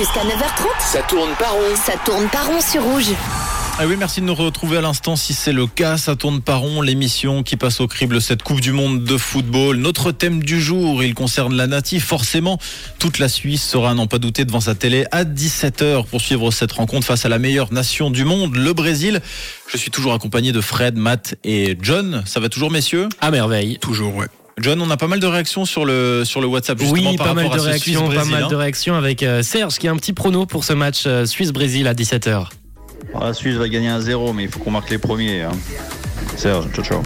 Jusqu'à 9h30, Ça tourne pas rond. ça tourne pas rond sur rouge. Ah oui, merci de nous retrouver à l'instant. Si c'est le cas, ça tourne pas rond. L'émission qui passe au crible cette Coupe du Monde de football. Notre thème du jour, il concerne la native. Forcément, toute la Suisse sera, à n'en pas douter, devant sa télé à 17h pour suivre cette rencontre face à la meilleure nation du monde, le Brésil. Je suis toujours accompagné de Fred, Matt et John. Ça va toujours, messieurs? À merveille. Toujours, ouais. John, on a pas mal de réactions sur le, sur le WhatsApp, justement, Oui, par pas mal rapport de à ce réactions, pas mal hein. de réactions avec euh, Serge qui a un petit prono pour ce match euh, Suisse-Brésil à 17h. Ah, La Suisse va gagner un 0 mais il faut qu'on marque les premiers. hein. Serge, ciao ciao.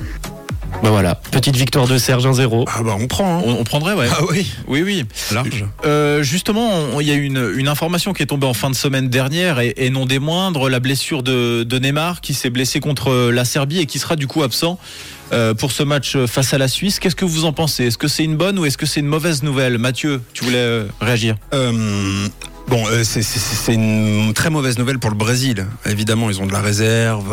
Bah voilà, petite victoire de Serge 1-0. Ah bah on prend, hein. On, on prendrait, ouais. Ah oui, Oui, oui. large. Euh, justement, il y a une, une information qui est tombée en fin de semaine dernière et, et non des moindres, la blessure de, de Neymar qui s'est blessé contre la Serbie et qui sera du coup absent euh, pour ce match face à la Suisse. Qu'est-ce que vous en pensez? Est-ce que c'est une bonne ou est-ce que c'est une mauvaise nouvelle? Mathieu, tu voulais euh, réagir? Euh, bon, euh, c'est une très mauvaise nouvelle pour le Brésil. Évidemment, ils ont de la réserve.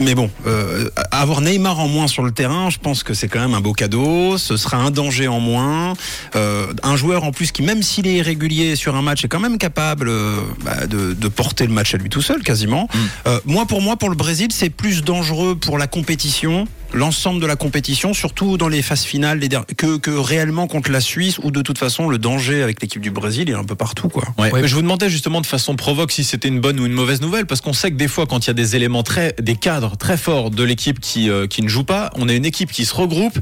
Mais bon, euh, avoir Neymar en moins sur le terrain, je pense que c'est quand même un beau cadeau. Ce sera un danger en moins. Euh, un joueur en plus qui, même s'il est irrégulier sur un match, est quand même capable euh, bah, de, de porter le match à lui tout seul, quasiment. Euh, moi, pour moi, pour le Brésil, c'est plus dangereux pour la compétition, l'ensemble de la compétition, surtout dans les phases finales, les que, que réellement contre la Suisse, où de toute façon, le danger avec l'équipe du Brésil est un peu partout, quoi. Ouais. Mais Je vous demandais justement de façon provoque si c'était une bonne ou une mauvaise nouvelle, parce qu'on sait que des fois, quand il y a des éléments très, des cadres très forts de l'équipe qui, euh, qui ne joue pas, on a une équipe qui se regroupe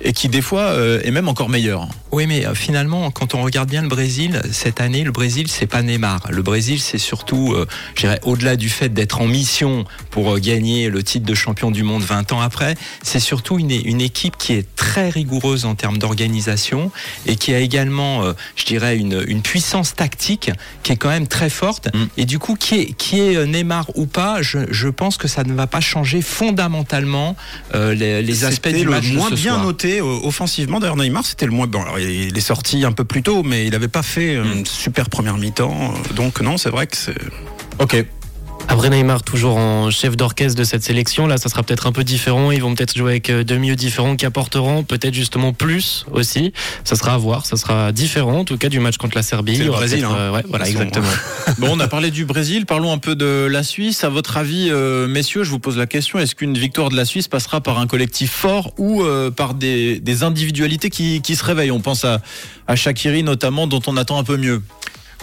et qui des fois euh, est même encore meilleure. Oui, mais euh, finalement, quand on regarde bien le Brésil, cette année, le Brésil, c'est pas Neymar. Le Brésil, c'est surtout, euh, je dirais, au-delà du fait d'être en mission pour euh, gagner le titre de champion du monde 20 ans après, c'est surtout une, une équipe qui est très rigoureuse en termes d'organisation et qui a également, euh, je dirais, une, une puissance tactique qui est quand même très forte. Mm. Et du coup, qui est, qui est euh, Neymar ou pas, je, je pense que ça ne va pas changer fondamentalement euh, les, les aspects du le match de moins ce bien soir. noté euh, offensivement. D'ailleurs, Neymar, c'était le moins. Bon, alors, il est sorti un peu plus tôt, mais il n'avait pas fait Mm. une super première mi-temps. Donc, non, c'est vrai que c'est. Ok. Après Neymar, toujours en chef d'orchestre de cette sélection, là ça sera peut-être un peu différent. Ils vont peut-être jouer avec euh, deux milieux différents qui apporteront peut-être justement plus aussi. Ça sera à voir, ça sera différent en tout cas du match contre la Serbie. Le Brésil, hein. euh, ouais, voilà, exactement. Bon, on a parlé du Brésil, parlons un peu de la Suisse. À votre avis, euh, messieurs, je vous pose la question, est-ce qu'une victoire de la Suisse passera par un collectif fort ou euh, par des, des individualités qui, qui se réveillent? On pense à, à Shakiri notamment, dont on attend un peu mieux.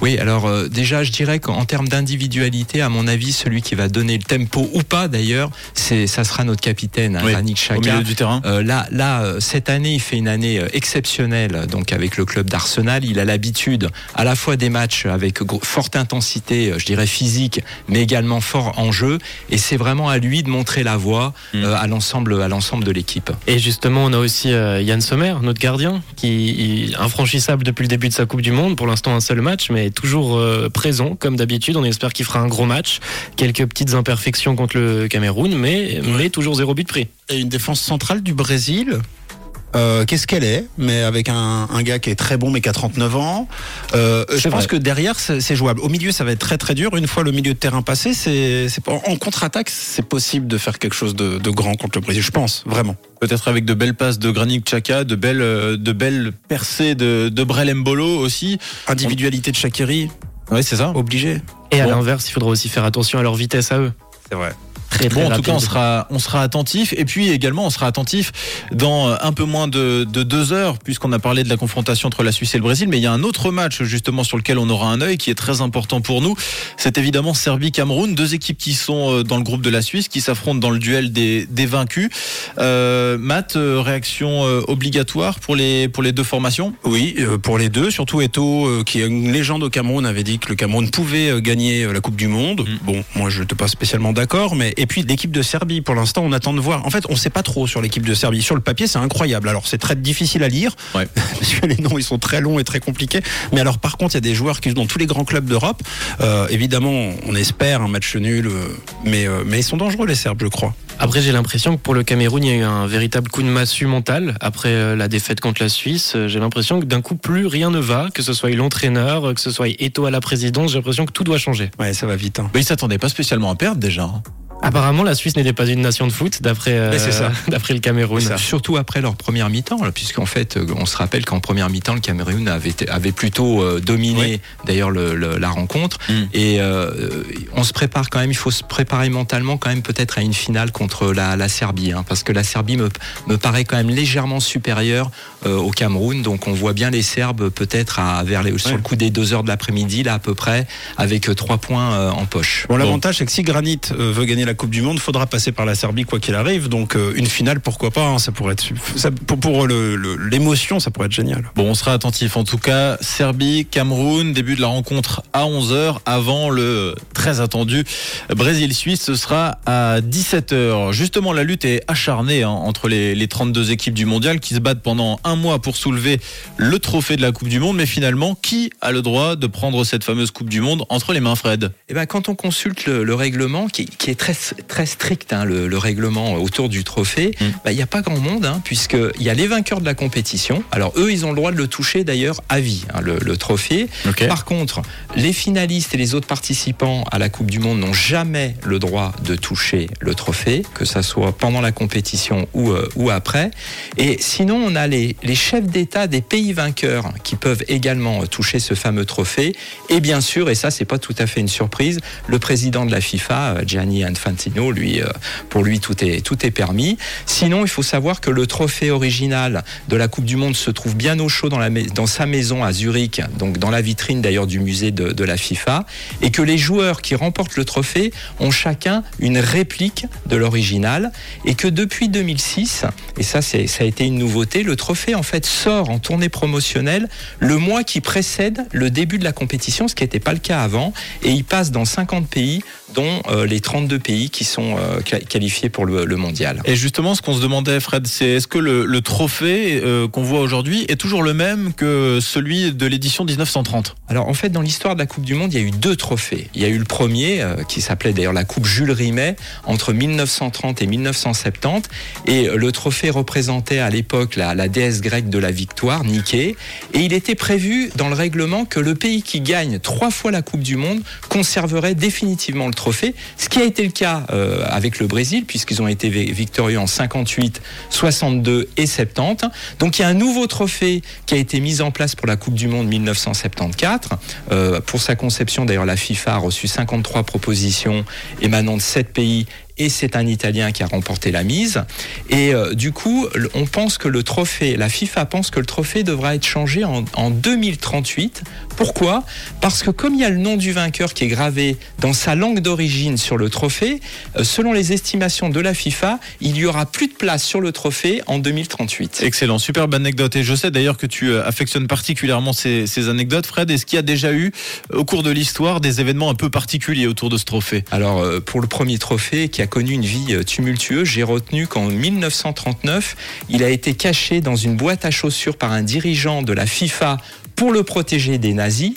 Oui, alors euh, déjà, je dirais qu'en termes d'individualité, à mon avis, celui qui va donner le tempo ou pas d'ailleurs, c'est ça sera notre capitaine, hein, Oui, Granit Au milieu du terrain Euh, là, là, euh, cette année, il fait une année exceptionnelle. Donc, avec le club d'Arsenal, il a l'habitude à la fois des matchs avec forte intensité, euh, je dirais physique, mais également fort en jeu. Et c'est vraiment à lui de montrer la voie Mm. euh, à l'ensemble, à l'ensemble de l'équipe. Et justement, on a aussi euh, Yann Sommer, notre gardien, qui est infranchissable depuis le début de sa Coupe du Monde. Pour l'instant, un seul match, mais toujours euh, présent, comme d'habitude. On espère qu'il fera un gros match. Quelques petites imperfections contre le Cameroun, mais, mais toujours zéro but pris. Et une défense centrale du Brésil? Euh, Qu'est-ce qu'elle est Mais avec un, un gars qui est très bon mais qui a 39 ans. Euh, je pense que derrière c'est c'est jouable. Au milieu ça va être très très dur. Une fois le milieu de terrain passé, c'est c'est pas- en contre-attaque c'est possible de faire quelque chose de, de grand contre le Brésil. Je pense vraiment. Peut-être avec de belles passes de Granit Xhaka, de belles, euh, de belles percées de, de Brel Mbolo aussi. Individualité de Shakiri Oui, c'est ça. obligé. Et à l'inverse, il faudra aussi faire attention à leur vitesse à eux. C'est vrai. Très, très Bon, en tout cas, on sera, on sera attentif. Et puis également, on sera attentif dans euh, un peu moins de, de deux heures, puisqu'on a parlé de la confrontation entre la Suisse et le Brésil. Mais il y a un autre match, justement, sur lequel on aura un œil, qui est très important pour nous. C'est évidemment Serbie-Cameroun. Deux équipes qui sont euh, dans le groupe de la Suisse, qui s'affrontent dans le duel des, des vaincus. Euh, Matt, euh, réaction obligatoire pour les, pour les deux formations? Oui, pour les deux, surtout Eto, qui est une légende au Cameroun, avait dit que le Cameroun pouvait gagner la Coupe du Monde. Mm. Bon, moi je n'étais pas spécialement d'accord, mais et puis l'équipe de Serbie, pour l'instant, on attend de voir. En fait, on ne sait pas trop sur l'équipe de Serbie. Sur le papier, c'est incroyable. Alors c'est très difficile à lire, Ouais. parce que les noms ils sont très longs et très compliqués. Mais alors par contre, il y a des joueurs qui jouent dans tous les grands clubs d'Europe. Euh, évidemment, on espère un match nul, euh, mais euh, mais ils sont dangereux les Serbes, je crois. Après, j'ai l'impression que pour le Cameroun, il y a eu un véritable coup de massue mental après euh, la défaite contre la Suisse. J'ai l'impression que d'un coup, plus rien ne va, que ce soit l'entraîneur, que ce soit Eto à la présidence. J'ai l'impression que tout doit changer. Ouais, ça va vite. hein. bah, Ils s'attendaient pas spécialement à perdre déjà. Apparemment, la Suisse n'était pas une nation de foot, d'après euh, ça. le Cameroun. Surtout après leur première mi-temps, puisqu'en fait, euh, on se rappelle qu'en première mi-temps, le Cameroun avait, plutôt euh, dominé d'ailleurs le- le- la rencontre. Mm. Et euh, on se prépare quand même, il faut se préparer mentalement quand même peut-être à une finale contre la, la Serbie, hein, parce que la Serbie me, me paraît quand même légèrement supérieure euh, au Cameroun. Donc on voit bien les Serbes peut-être à, vers les, sur le coup des deux heures de l'après-midi, là à peu près, avec euh, trois points euh, en poche. Bon, l'avantage, c'est que si Granit euh, veut gagner la Coupe du Monde, faudra passer par la Serbie quoi qu'il arrive. Donc, euh, une finale, pourquoi pas hein, Ça pourrait être ça, pour, pour le- le- l'émotion, ça pourrait être génial. Bon, on sera attentif. En tout cas, Serbie, Cameroun, début de la rencontre à 11h avant le très attendu Brésil-Suisse. Ce sera à 17h. Justement, la lutte est acharnée hein, entre les, les 32 équipes du mondial qui se battent pendant un mois pour soulever le trophée de la Coupe du Monde. Mais finalement, qui a le droit de prendre cette fameuse Coupe du Monde entre les mains, Fred? Eh ben, quand on consulte le, le règlement, qui, qui est très, très strict, hein, le, le règlement autour du trophée, Mm. bah, il n'y a pas grand monde, hein, puisqu'il y a les vainqueurs de la compétition. Alors, eux, ils ont le droit de le toucher d'ailleurs à vie, hein, le, le trophée. Par contre, les finalistes et les autres participants à la Coupe du Monde n'ont jamais le droit de toucher le trophée, que ça soit pendant la compétition ou, euh, ou après. Et sinon, on a les, les chefs d'État des pays vainqueurs qui peuvent également euh, toucher ce fameux trophée. Et bien sûr, et ça, c'est pas tout à fait une surprise, le président de la FIFA, euh, Gianni Infantino, lui, euh, pour lui, tout est, tout est permis. Sinon, il faut savoir que le trophée original de la Coupe du Monde se trouve bien au chaud dans, sa maison à Zurich, donc dans la vitrine d'ailleurs du musée de, la FIFA, et que les joueurs qui remportent le trophée ont chacun une réplique de l'original, et que depuis 2006, et ça, ça a été une nouveauté, le trophée en fait sort en tournée promotionnelle le mois qui précède le début de la compétition, ce qui n'était pas le cas avant, et il passe dans 50 pays, dont euh, les 32 pays qui sont euh, quali- qualifiés pour le, le mondial. Et justement, ce qu'on se demandait, Fred, c'est est-ce que le, le trophée euh, qu'on voit aujourd'hui est toujours le même que celui de l'édition 1930 Alors en fait, dans l'histoire de la Coupe du Monde, il y a eu deux trophées. Il y a eu le premier, qui s'appelait d'ailleurs la Coupe Jules Rimet, entre 1930 et 1970. Et le trophée représentait à l'époque la, la déesse grecque de la victoire, Niké. Et il était prévu dans le règlement que le pays qui gagne trois fois la Coupe du Monde conserverait définitivement le ce qui a été le cas euh, avec le Brésil, puisqu'ils ont été vi- victorieux en 58, 62 et 70. Donc il y a un nouveau trophée qui a été mis en place pour la Coupe du Monde 1974. Euh, pour sa conception, d'ailleurs, la FIFA a reçu 53 propositions émanant de 7 pays et c'est un Italien qui a remporté la mise. Et euh, du coup, on pense que le trophée, la FIFA pense que le trophée devra être changé en, en 2038. Pourquoi? Parce que comme il y a le nom du vainqueur qui est gravé dans sa langue d'origine sur le trophée, euh, selon les estimations de la FIFA, il y aura plus de place sur le trophée en 2038. Excellent, superbe anecdote. Et je sais d'ailleurs que tu euh, affectionnes particulièrement ces, ces anecdotes, Fred. Est-ce qu'il y a déjà eu, au cours de l'histoire, des événements un peu particuliers autour de ce trophée? Alors, euh, pour le premier trophée qui a connu une vie euh, tumultueuse, j'ai retenu qu'en 1939, il a été caché dans une boîte à chaussures par un dirigeant de la FIFA pour le protéger des nazis.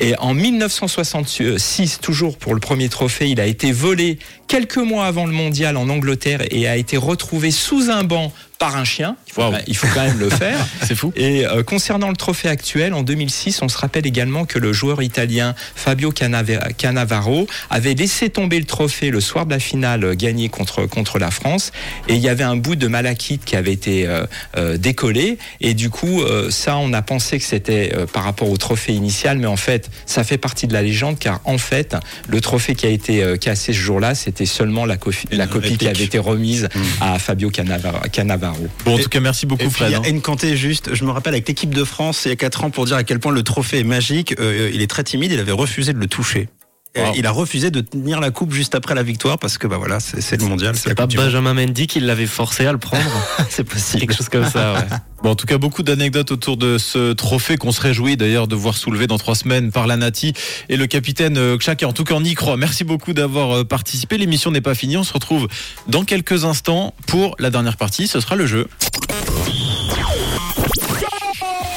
Et en 1966, toujours pour le premier trophée, il a été volé quelques mois avant le mondial en Angleterre et a été retrouvé sous un banc par un chien. Il faut, Waouh. il faut quand même le faire. C'est fou. Et euh, concernant le trophée actuel, en 2006, on se rappelle également que le joueur italien Fabio Cannavaro avait laissé tomber le trophée le soir de la finale euh, gagnée contre, contre la France. Et il y avait un bout de malachite qui avait été euh, euh, décollé. Et du coup, ça, on a pensé que c'était par rapport au trophée initial. Mais en fait, ça fait partie de la légende car en fait, le trophée qui a été cassé ce jour-là, c'était seulement la, la copie qui avait été remise Mmh. à Fabio Cannavaro. Bon, en Et- tout cas, merci beaucoup, Fred. y a hein. Nkanté juste, je me rappelle avec l'équipe de France il y a 4 ans pour dire à quel point le trophée est magique, euh, il est très timide, il avait refusé de le toucher. Wow. Il a refusé de tenir la coupe juste après la victoire parce que bah voilà, c'est le mondial, c'est pas. Benjamin Mendy qui l'avait forcé à le prendre. C'est possible. Quelque chose comme ça, ouais. Bon, en tout cas, beaucoup d'anecdotes autour de ce trophée qu'on se réjouit d'ailleurs de voir soulevé dans trois semaines par la Nati et le capitaine euh, Kchak. Et En tout cas, on y croit. Merci beaucoup d'avoir euh, participé. L'émission n'est pas finie. On se retrouve dans quelques instants pour la dernière partie. Ce sera le jeu.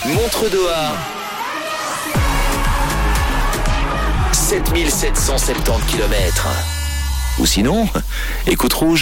Montre Doha. 7770 km. Ou sinon, écoute rouge.